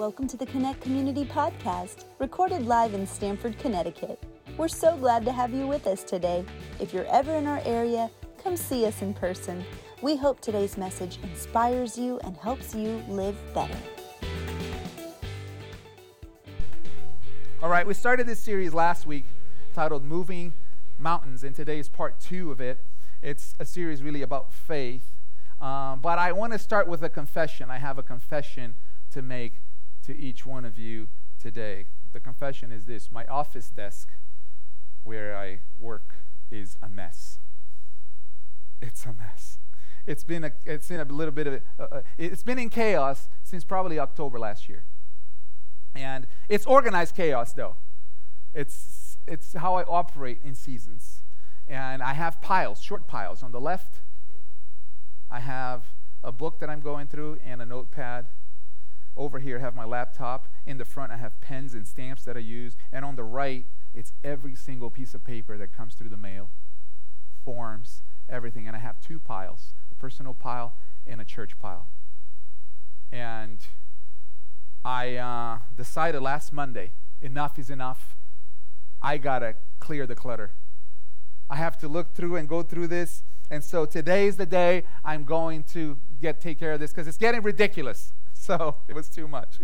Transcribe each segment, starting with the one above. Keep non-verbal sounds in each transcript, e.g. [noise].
welcome to the Connect Community Podcast, recorded live in Stamford, Connecticut. We're so glad to have you with us today. If you're ever in our area, come see us in person. We hope today's message inspires you and helps you live better. All right, we started this series last week titled Moving Mountains, and today is part two of it. It's a series really about faith. Um, but I want to start with a confession. I have a confession to make to each one of you today. The confession is this my office desk where I work is a mess. It's a mess. It's been a, it's been a little bit of a, uh, uh, it's been in chaos since probably October last year. And it's organized chaos though. It's it's how I operate in seasons. And I have piles, short piles on the left. I have a book that I'm going through and a notepad over here, I have my laptop. In the front, I have pens and stamps that I use. And on the right, it's every single piece of paper that comes through the mail, forms, everything. And I have two piles a personal pile and a church pile. And I uh, decided last Monday enough is enough. I got to clear the clutter. I have to look through and go through this. And so today is the day I'm going to get take care of this because it's getting ridiculous. [laughs] so it was too much.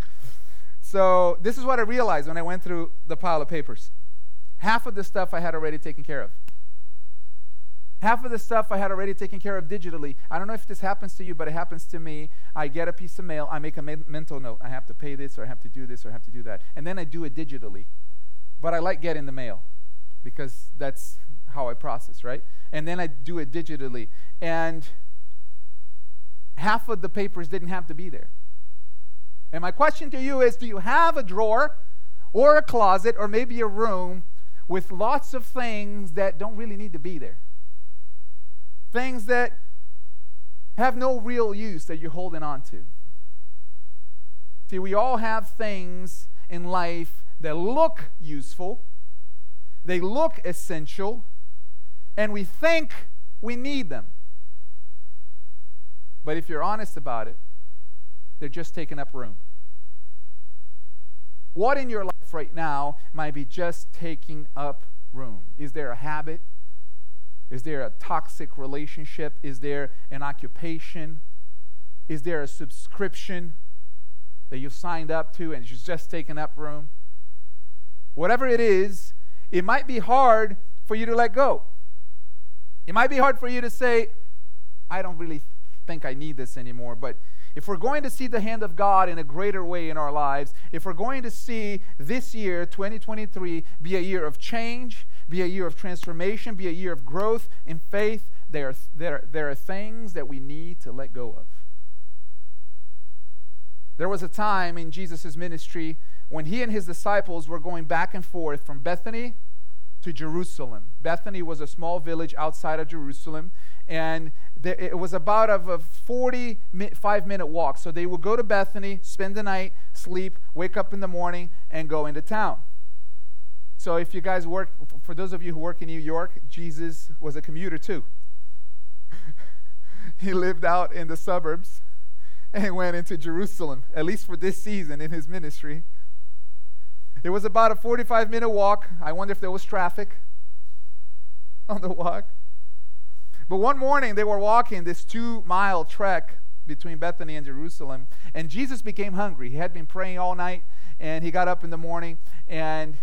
So this is what I realized when I went through the pile of papers. Half of the stuff I had already taken care of. Half of the stuff I had already taken care of digitally. I don't know if this happens to you, but it happens to me. I get a piece of mail, I make a me- mental note. I have to pay this, or I have to do this, or I have to do that. And then I do it digitally. But I like getting the mail because that's how I process, right? And then I do it digitally. And half of the papers didn't have to be there. And my question to you is do you have a drawer or a closet or maybe a room with lots of things that don't really need to be there? Things that have no real use that you're holding on to. See, we all have things in life that look useful, they look essential, and we think we need them. But if you're honest about it, they're just taking up room. What in your life right now might be just taking up room? Is there a habit? Is there a toxic relationship? Is there an occupation? Is there a subscription that you've signed up to and it's just taking up room? Whatever it is, it might be hard for you to let go. It might be hard for you to say, I don't really think I need this anymore, but if we're going to see the hand of God in a greater way in our lives, if we're going to see this year, 2023, be a year of change, be a year of transformation, be a year of growth in faith, there, there, there are things that we need to let go of. There was a time in Jesus' ministry when he and his disciples were going back and forth from Bethany to Jerusalem. Bethany was a small village outside of Jerusalem, and it was about a 45 minute walk. So they would go to Bethany, spend the night, sleep, wake up in the morning, and go into town. So if you guys work, for those of you who work in New York, Jesus was a commuter too. [laughs] he lived out in the suburbs and went into Jerusalem, at least for this season in his ministry. It was about a 45 minute walk. I wonder if there was traffic [laughs] on the walk. But one morning they were walking this two mile trek between Bethany and Jerusalem, and Jesus became hungry. He had been praying all night, and he got up in the morning and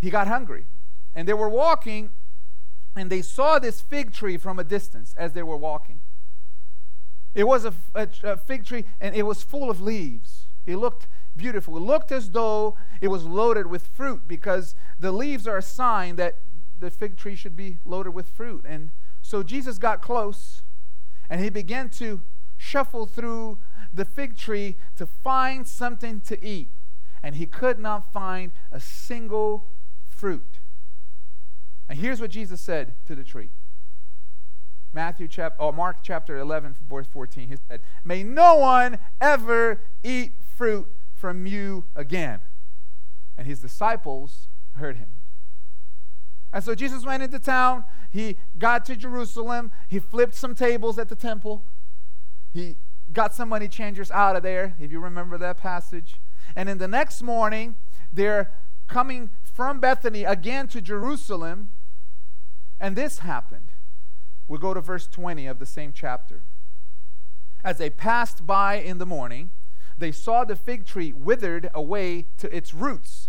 he got hungry. And they were walking, and they saw this fig tree from a distance as they were walking. It was a, a, a fig tree, and it was full of leaves. It looked beautiful. It looked as though it was loaded with fruit because the leaves are a sign that the fig tree should be loaded with fruit. And so Jesus got close and he began to shuffle through the fig tree to find something to eat. And he could not find a single fruit. And here's what Jesus said to the tree. Matthew chapter or oh, Mark chapter 11 verse 14 he said, "May no one ever eat fruit from you again." And his disciples heard him. And so Jesus went into town. He got to Jerusalem. He flipped some tables at the temple. He got some money changers out of there, if you remember that passage. And in the next morning, they're coming from Bethany again to Jerusalem. And this happened. We'll go to verse 20 of the same chapter. As they passed by in the morning, they saw the fig tree withered away to its roots.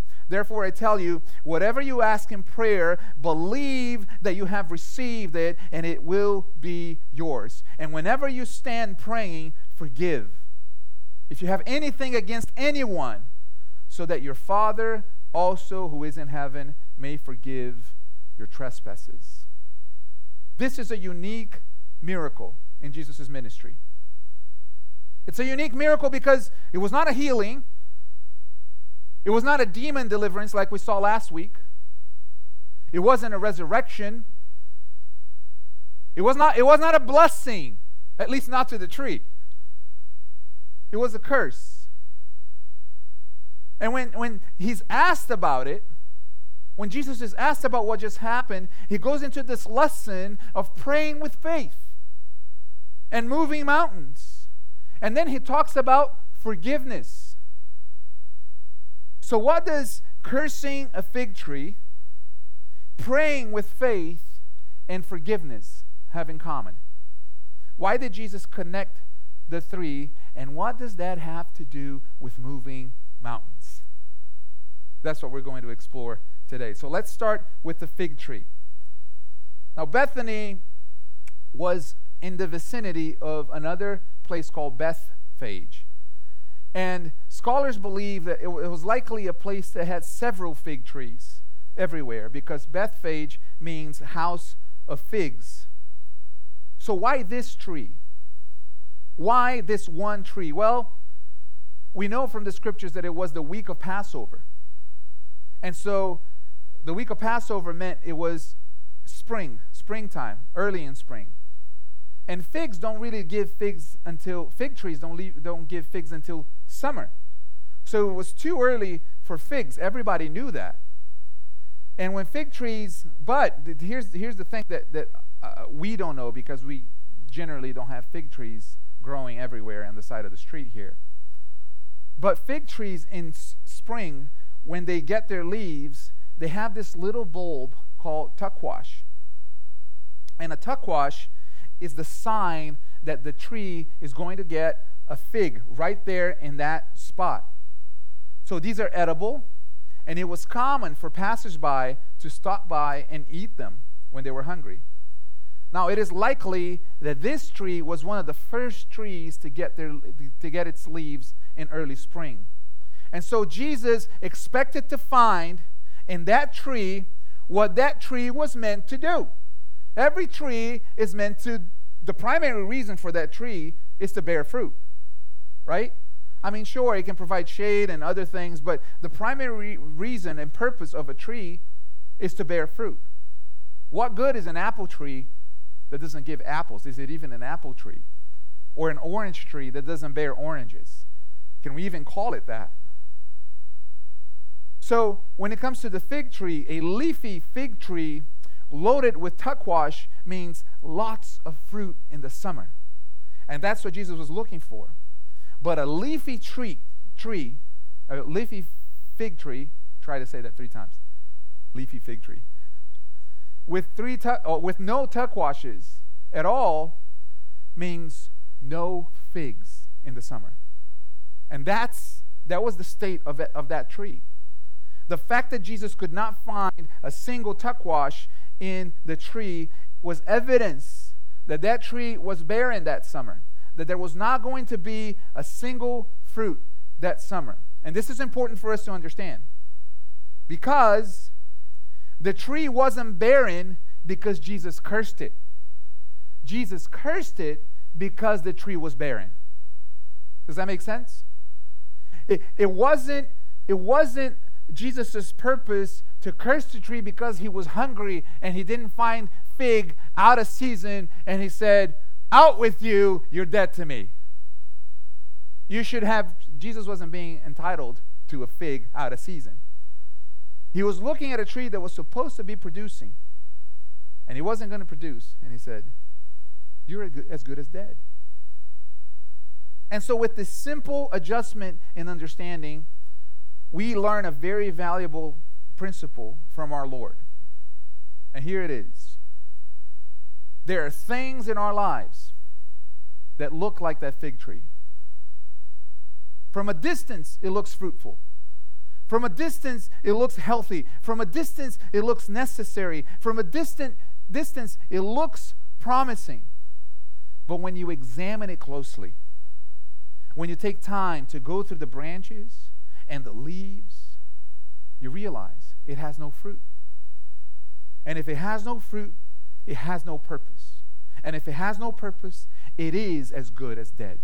Therefore, I tell you, whatever you ask in prayer, believe that you have received it, and it will be yours. And whenever you stand praying, forgive if you have anything against anyone, so that your Father also, who is in heaven, may forgive your trespasses. This is a unique miracle in Jesus' ministry. It's a unique miracle because it was not a healing, it was not a demon deliverance like we saw last week, it wasn't a resurrection, it was not, it was not a blessing, at least not to the tree. It was a curse. And when, when he's asked about it, when Jesus is asked about what just happened, he goes into this lesson of praying with faith and moving mountains. And then he talks about forgiveness. So, what does cursing a fig tree, praying with faith, and forgiveness have in common? Why did Jesus connect the three, and what does that have to do with moving mountains? That's what we're going to explore today. So let's start with the fig tree. Now, Bethany was in the vicinity of another place called Bethphage. And scholars believe that it was likely a place that had several fig trees everywhere because Bethphage means house of figs. So, why this tree? Why this one tree? Well, we know from the scriptures that it was the week of Passover. And so the week of Passover meant it was spring, springtime, early in spring. And figs don't really give figs until fig trees don't leave, don't give figs until summer. So it was too early for figs. Everybody knew that. And when fig trees, but here's here's the thing that that uh, we don't know because we generally don't have fig trees growing everywhere on the side of the street here. But fig trees in s- spring, when they get their leaves, they have this little bulb called tuckwash. And a tuckwash is the sign that the tree is going to get a fig right there in that spot. So these are edible, and it was common for passersby to stop by and eat them when they were hungry. Now, it is likely that this tree was one of the first trees to get, their, to get its leaves in early spring. And so Jesus expected to find in that tree what that tree was meant to do. Every tree is meant to, the primary reason for that tree is to bear fruit, right? I mean, sure, it can provide shade and other things, but the primary reason and purpose of a tree is to bear fruit. What good is an apple tree that doesn't give apples? Is it even an apple tree? Or an orange tree that doesn't bear oranges? Can we even call it that? So, when it comes to the fig tree, a leafy fig tree loaded with tuckwash means lots of fruit in the summer. And that's what Jesus was looking for. But a leafy tree, tree, a leafy fig tree, try to say that three times. Leafy fig tree with three tu- oh, with no tuckwashes at all means no figs in the summer. And that's that was the state of, it, of that tree. The fact that Jesus could not find a single tuckwash in the tree was evidence that that tree was barren that summer, that there was not going to be a single fruit that summer. And this is important for us to understand because the tree wasn't barren because Jesus cursed it. Jesus cursed it because the tree was barren. Does that make sense? It, it wasn't it wasn't Jesus' purpose to curse the tree because he was hungry and he didn't find fig out of season, and he said, Out with you, you're dead to me. You should have, Jesus wasn't being entitled to a fig out of season. He was looking at a tree that was supposed to be producing, and he wasn't going to produce. And he said, You're as good as dead. And so, with this simple adjustment and understanding, we learn a very valuable principle from our Lord. And here it is there are things in our lives that look like that fig tree. From a distance, it looks fruitful. From a distance, it looks healthy. From a distance, it looks necessary. From a distant distance, it looks promising. But when you examine it closely, when you take time to go through the branches and the leaves, you realize it has no fruit. And if it has no fruit, it has no purpose. And if it has no purpose, it is as good as dead.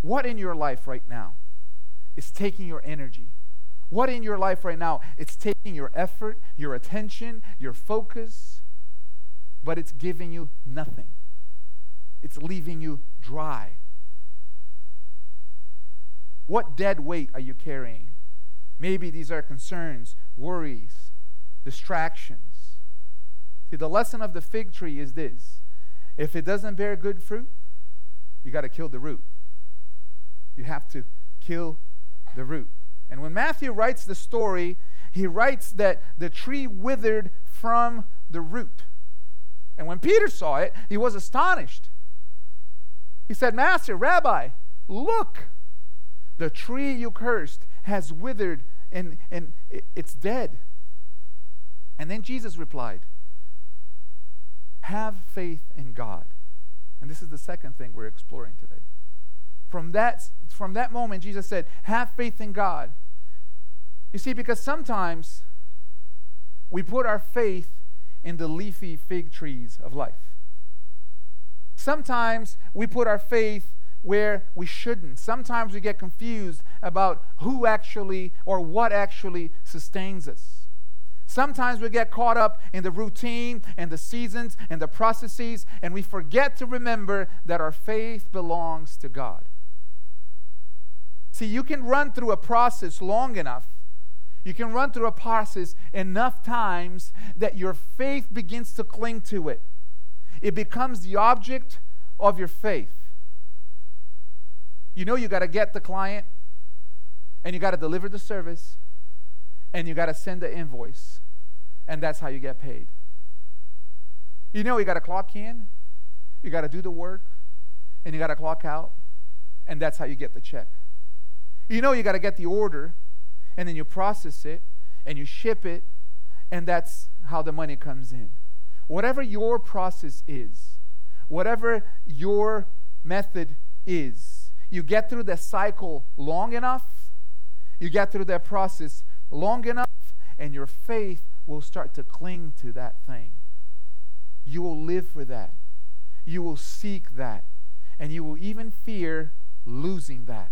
What in your life right now is taking your energy? What in your life right now it's taking your effort, your attention, your focus, but it's giving you nothing. It's leaving you dry. What dead weight are you carrying? Maybe these are concerns, worries, distractions. See, the lesson of the fig tree is this if it doesn't bear good fruit, you got to kill the root. You have to kill the root. And when Matthew writes the story, he writes that the tree withered from the root. And when Peter saw it, he was astonished. He said, Master, Rabbi, look, the tree you cursed has withered and, and it's dead. And then Jesus replied, Have faith in God. And this is the second thing we're exploring today. From that, from that moment, Jesus said, Have faith in God. You see, because sometimes we put our faith in the leafy fig trees of life. Sometimes we put our faith where we shouldn't. Sometimes we get confused about who actually or what actually sustains us. Sometimes we get caught up in the routine and the seasons and the processes, and we forget to remember that our faith belongs to God. See, you can run through a process long enough. You can run through a process enough times that your faith begins to cling to it. It becomes the object of your faith. You know you got to get the client and you got to deliver the service and you got to send the invoice. And that's how you get paid. You know you got to clock in, you got to do the work, and you got to clock out, and that's how you get the check. You know you got to get the order, and then you process it, and you ship it, and that's how the money comes in. Whatever your process is, whatever your method is, you get through the cycle long enough, you get through that process long enough, and your faith will start to cling to that thing. You will live for that. You will seek that. And you will even fear losing that.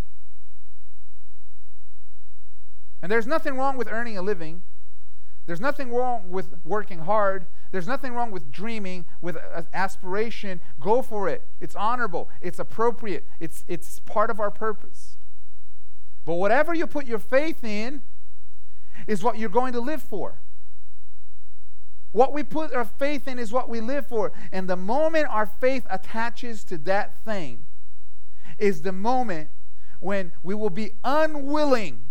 And there's nothing wrong with earning a living. There's nothing wrong with working hard. There's nothing wrong with dreaming, with aspiration. Go for it. It's honorable, it's appropriate, it's, it's part of our purpose. But whatever you put your faith in is what you're going to live for. What we put our faith in is what we live for. And the moment our faith attaches to that thing is the moment when we will be unwilling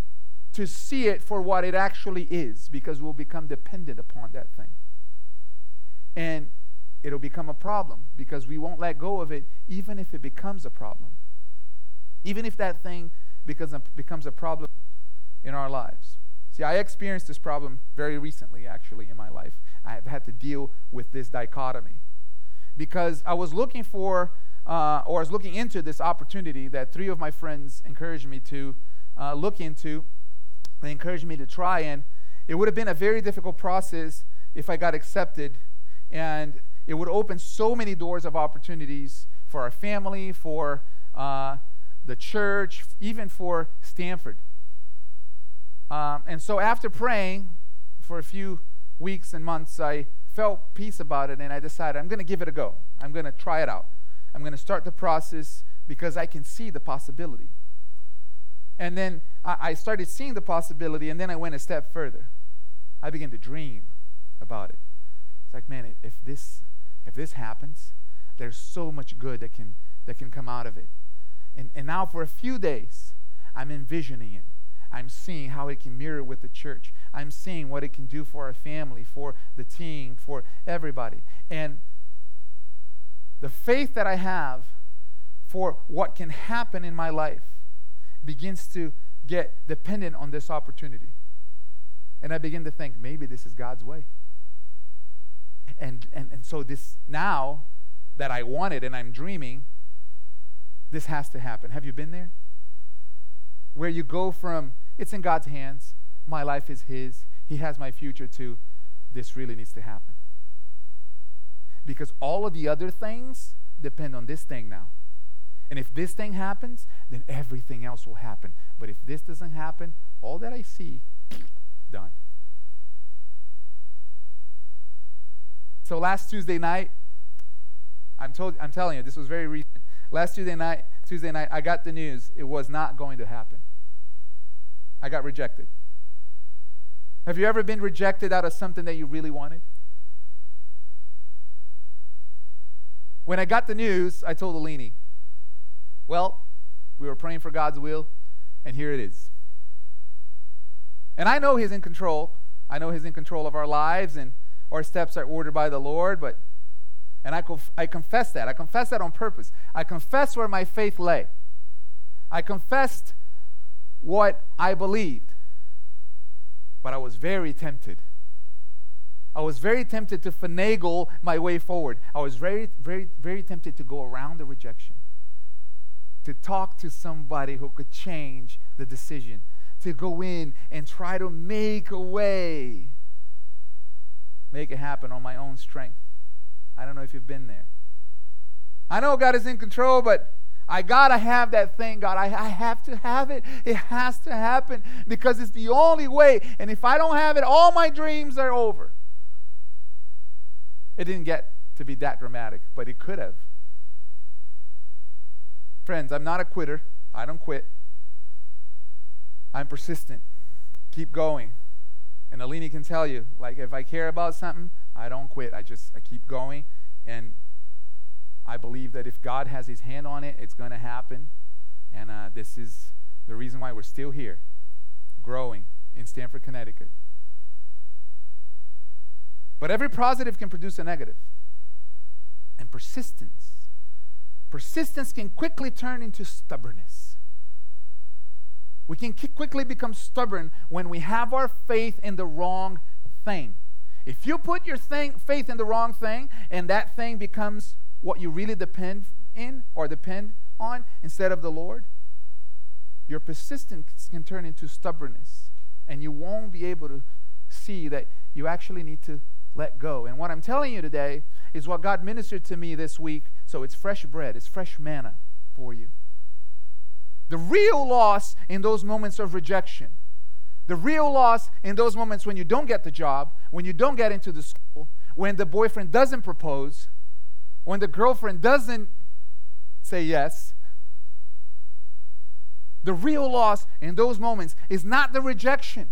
to see it for what it actually is because we'll become dependent upon that thing. And it'll become a problem because we won't let go of it even if it becomes a problem. Even if that thing becomes a, problem in our lives. See, I experienced this problem very recently, actually, in my life. I've had to deal with this dichotomy because I was looking for, uh, or I was looking into this opportunity that three of my friends encouraged me to uh, look into they encouraged me to try, and it would have been a very difficult process if I got accepted, and it would open so many doors of opportunities for our family, for uh, the church, even for Stamford. Um, and so after praying, for a few weeks and months, I felt peace about it and I decided I'm going to give it a go. I'm going to try it out. I'm going to start the process because I can see the possibility. And then I, I started seeing the possibility, and then I went a step further. I began to dream about it. It's like, man, if this if this happens, there's so much good that can that can come out of it. And and now for a few days, I'm envisioning it. I'm seeing how it can mirror with the church. I'm seeing what it can do for our family, for the team, for everybody. And the faith that I have for what can happen in my life begins to get dependent on this opportunity. And I begin to think, maybe this is God's way. And, and, and so, this now that I want it and I'm dreaming, this has to happen. Have you been there? Where you go from, it's in God's hands, my life is His, He has my future too, this really needs to happen. Because all of the other things depend on this thing now. And if this thing happens, then everything else will happen. But if this doesn't happen, all that I see, done. So last Tuesday night, I'm told I'm telling you, this was very recent. Last Tuesday night, Tuesday night, I got the news it was not going to happen. I got rejected. Have you ever been rejected out of something that you really wanted? When I got the news, I told Alini, well, we were praying for God's will, and here it is. And I know He's in control. I know He's in control of our lives, and our steps are ordered by the Lord, but, and I, conf- I confess that. I confess that on purpose. I confess where my faith lay. I confessed what I believed, but I was very tempted. I was very tempted to finagle my way forward. I was very, very, very tempted to go around the rejection to talk to somebody who could change the decision, to go in and try to make a way, make it happen on my own strength. I don't know if you've been there. I know God is in control, but I gotta have that thing, God. I, I have to have it. It has to happen because it's the only way. And if I don't have it, all my dreams are over. It didn't get to be that dramatic, but it could have. Friends, I'm not a quitter. I don't quit. I'm persistent. Keep going. And Alini can tell you, like, if I care about something, I don't quit. I just I keep going, and I believe that if God has His hand on it, it's going to happen. And uh, this is the reason why we're still here, growing in Stamford, Connecticut. But every positive can produce a negative. and persistence persistence can quickly turn into stubbornness. We can quickly become stubborn when we have our faith in the wrong thing. If you put your thing, faith in the wrong thing and that thing becomes what you really depend in or depend on instead of the Lord, your persistence can turn into stubbornness and you won't be able to see that you actually need to let go. And what I'm telling you today is what God ministered to me this week. So it's fresh bread, it's fresh manna for you. The real loss in those moments of rejection, the real loss in those moments when you don't get the job, when you don't get into the school, when the boyfriend doesn't propose, when the girlfriend doesn't say yes. The real loss in those moments is not the rejection.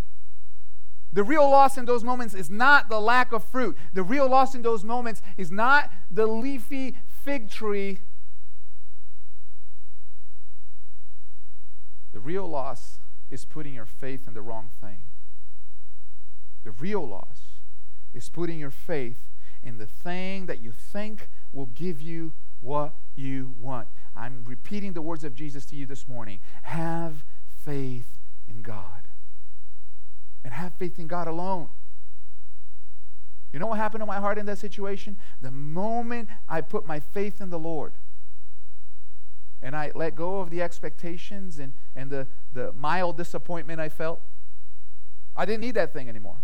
The real loss in those moments is not the lack of fruit. The real loss in those moments is not the leafy fig tree. The real loss is putting your faith in the wrong thing. The real loss is putting your faith in the thing that you think will give you what you want. I'm repeating the words of Jesus to you this morning. Have faith in God and have faith in God alone. You know what happened to my heart in that situation? The moment I put my faith in the Lord and I let go of the expectations and, and the, the mild disappointment I felt, I didn't need that thing anymore.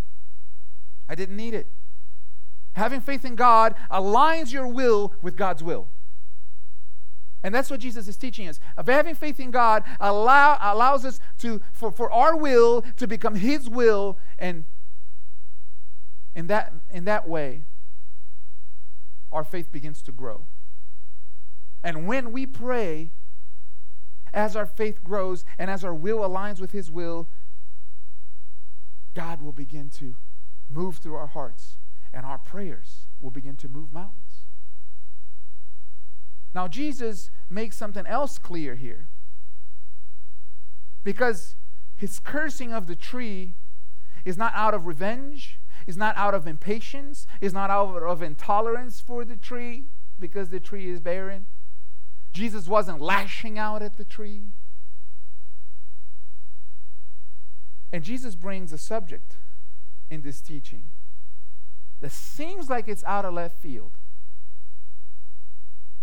I didn't need it. Having faith in God aligns your will with God's will. And that's what Jesus is teaching us. Of having faith in God allow, allows us to for, for our will to become his will and in that, in that way, our faith begins to grow. And when we pray, as our faith grows and as our will aligns with His will, God will begin to move through our hearts and our prayers will begin to move mountains. Now, Jesus makes something else clear here. Because his cursing of the tree is not out of revenge, is not out of impatience, is not out of intolerance for the tree because the tree is barren. Jesus wasn't lashing out at the tree. And Jesus brings a subject in this teaching that seems like it's out of left field.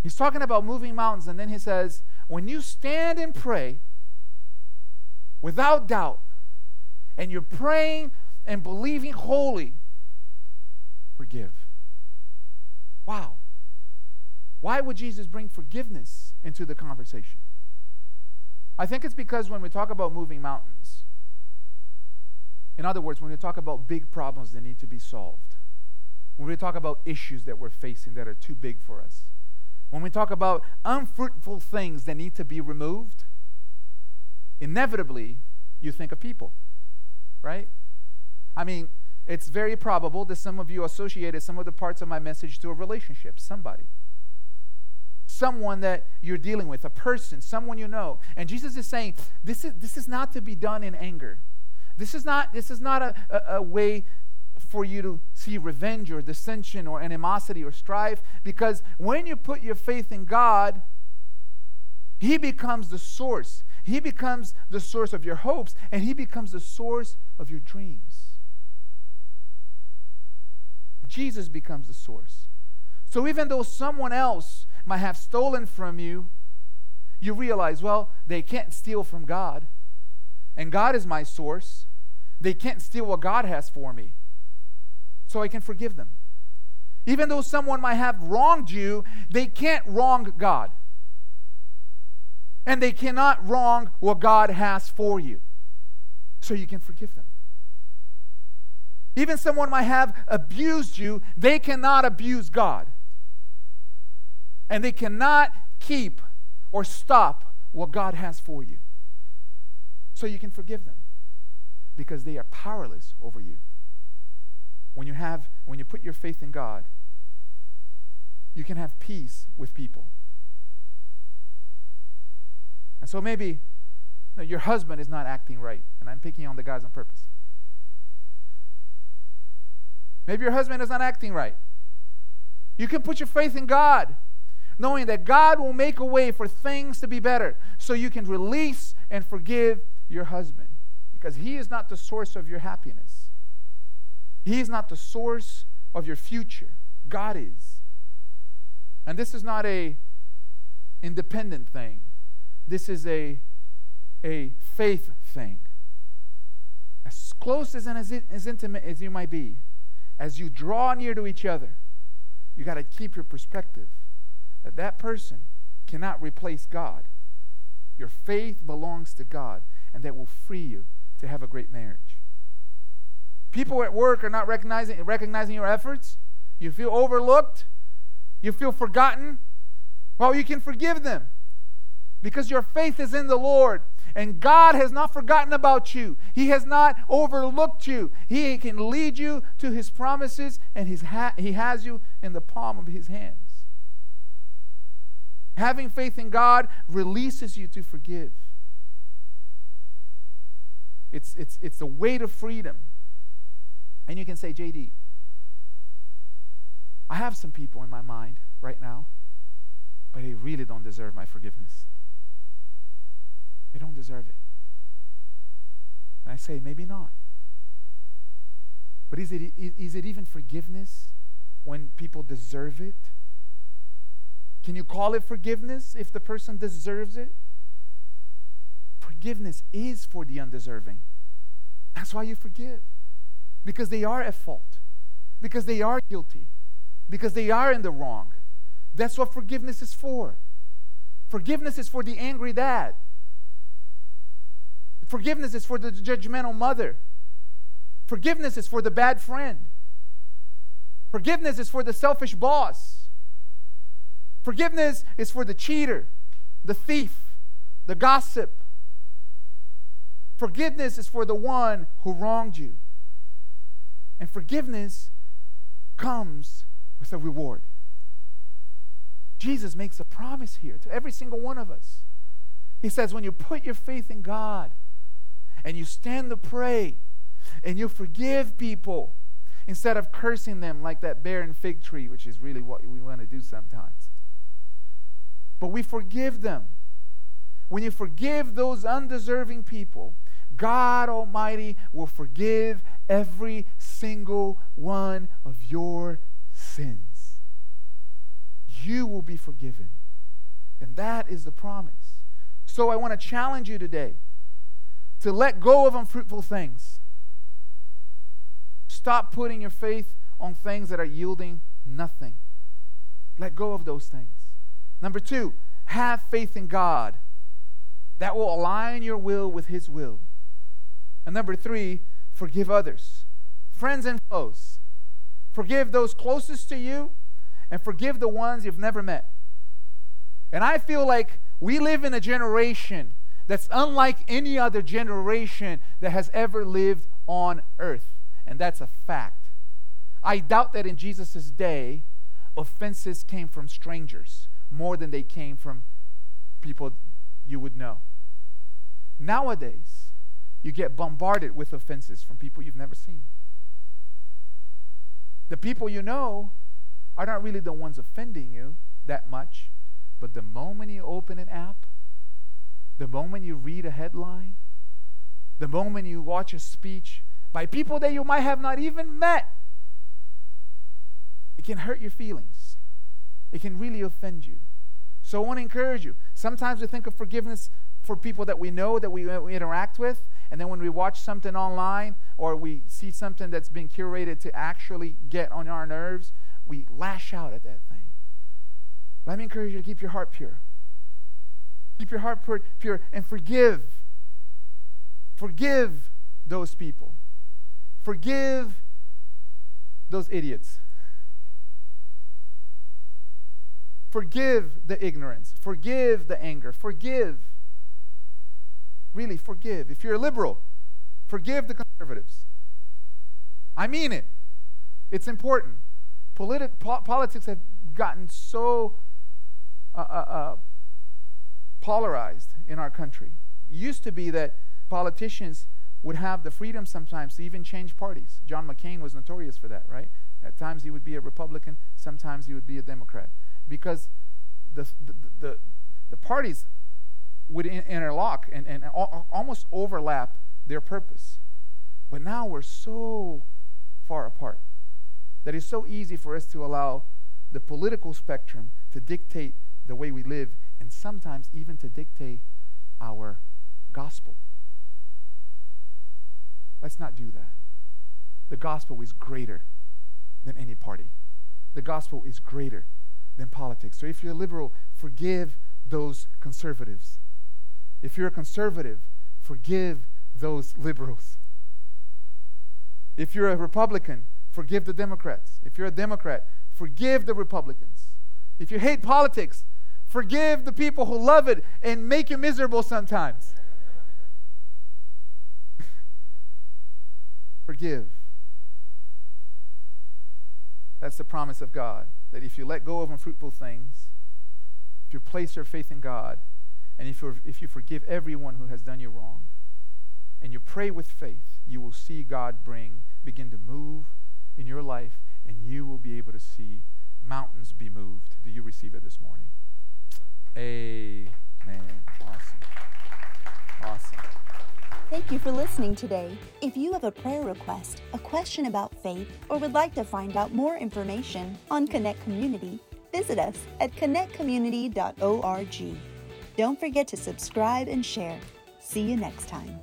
He's talking about moving mountains, and then he says, When you stand and pray without doubt, and you're praying and believing wholly, forgive. Wow. Why would Jesus bring forgiveness into the conversation? I think it's because when we talk about moving mountains, in other words, when we talk about big problems that need to be solved, when we talk about issues that we're facing that are too big for us, when we talk about unfruitful things that need to be removed, inevitably you think of people, right? I mean, it's very probable that some of you associated some of the parts of my message to a relationship, somebody. Someone that you're dealing with, a person, someone you know. And Jesus is saying, this is, this is not to be done in anger. This is not, this is not a, a, a way for you to see revenge or dissension or animosity or strife because when you put your faith in God, He becomes the source. He becomes the source of your hopes and He becomes the source of your dreams. Jesus becomes the source. So even though someone else might have stolen from you, you realize, well, they can't steal from God, and God is my source. They can't steal what God has for me so I can forgive them. Even though someone might have wronged you, they can't wrong God. And they cannot wrong what God has for you. So you can forgive them. Even someone might have abused you, they cannot abuse God. And they cannot keep or stop what God has for you. So you can forgive them because they are powerless over you when you have when you put your faith in God, you can have peace with people. And so maybe your husband is not acting right, and I'm picking on the guys on purpose. Maybe your husband is not acting right. You can put your faith in God, knowing that God will make a way for things to be better so you can release and forgive your husband because he is not the source of your happiness. He is not the source of your future. God is. And this is not a independent thing. This is a, a faith thing. As close as and as, as intimate as you might be, as you draw near to each other, you got to keep your perspective that that person cannot replace God. Your faith belongs to God, and that will free you to have a great marriage. People at work are not recognizing, recognizing your efforts. You feel overlooked. You feel forgotten. Well, you can forgive them because your faith is in the Lord. And God has not forgotten about you. He has not overlooked you. He can lead you to His promises, and he's ha- He has you in the palm of His hands. Having faith in God releases you to forgive. It's, it's, it's the weight of freedom. And you can say, JD, I have some people in my mind right now, but they really don't deserve my forgiveness. They don't deserve it. And I say, maybe not. But is it, is it even forgiveness when people deserve it? Can you call it forgiveness if the person deserves it? Forgiveness is for the undeserving. That's why you forgive because they are at fault, because they are guilty, because they are in the wrong. That's what forgiveness is for. Forgiveness is for the angry dad. Forgiveness is for the judgmental mother. Forgiveness is for the bad friend. Forgiveness is for the selfish boss. Forgiveness is for the cheater, the thief, the gossip. Forgiveness is for the one who wronged you. And forgiveness comes with a reward. Jesus makes a promise here to every single one of us. He says, when you put your faith in God and you stand to pray and you forgive people instead of cursing them like that barren fig tree, which is really what we want to do sometimes. But we forgive them. When you forgive those undeserving people, God Almighty will forgive every single one of your sins you will be forgiven. And that is the promise. So I want to challenge you today to let go of unfruitful things. Stop putting your faith on things that are yielding nothing. Let go of those things. Number two, have faith in God. That will align your will with His will. And number three, forgive others, friends and foes. Forgive those closest to you and forgive the ones you've never met. And I feel like we live in a generation that's unlike any other generation that has ever lived on earth. And that's a fact. I doubt that in Jesus' day, offenses came from strangers more than they came from people you would know. Nowadays, you get bombarded with offenses from people you've never seen. The people you know are not really the ones offending you that much, but the moment you open an app, the moment you read a headline, the moment you watch a speech by people that you might have not even met, it can hurt your feelings. It can really offend you. So I want to encourage you. Sometimes we think of forgiveness for people that we know, that we, uh, we interact with, and then when we watch something online or we see something that's been curated to actually get on our nerves, we lash out at that thing. Let me encourage you to keep your heart pure. Keep your heart pure and forgive. Forgive those people. Forgive those idiots. Forgive the ignorance. Forgive the anger. Forgive. Really, forgive. If you're a liberal, forgive the conservatives. I mean it. It's important. Politic, po- politics have gotten so uh, uh, uh, polarized in our country. It used to be that politicians would have the freedom sometimes to even change parties. John McCain was notorious for that, right? At times he would be a Republican, sometimes he would be a Democrat. Because the, the, the, the parties would in, interlock and, and almost overlap their purpose. But now we're so far apart that it's so easy for us to allow the political spectrum to dictate the way we live and sometimes even to dictate our gospel. Let's not do that. The gospel is greater than any party. The gospel is greater than politics. So if you're a liberal, forgive those conservatives. If you're a conservative, forgive those liberals. If you're a Republican, forgive the Democrats. If you're a Democrat, forgive the Republicans. If you hate politics, forgive the people who love it and make you miserable sometimes. [laughs] forgive. That's the promise of God. That if you let go of unfruitful things, if you place your faith in God, and if, you if you forgive everyone who has done you wrong, and you pray with faith, you will see God bring, begin to move in your life, and you will be able to see mountains be moved. Do you receive it this morning? Amen. Awesome. Awesome. Thank you for listening today. If you have a prayer request, a question about faith, or would like to find out more information on Connect Community, visit us at connectcommunity.org. Don't forget to subscribe and share. See you next time.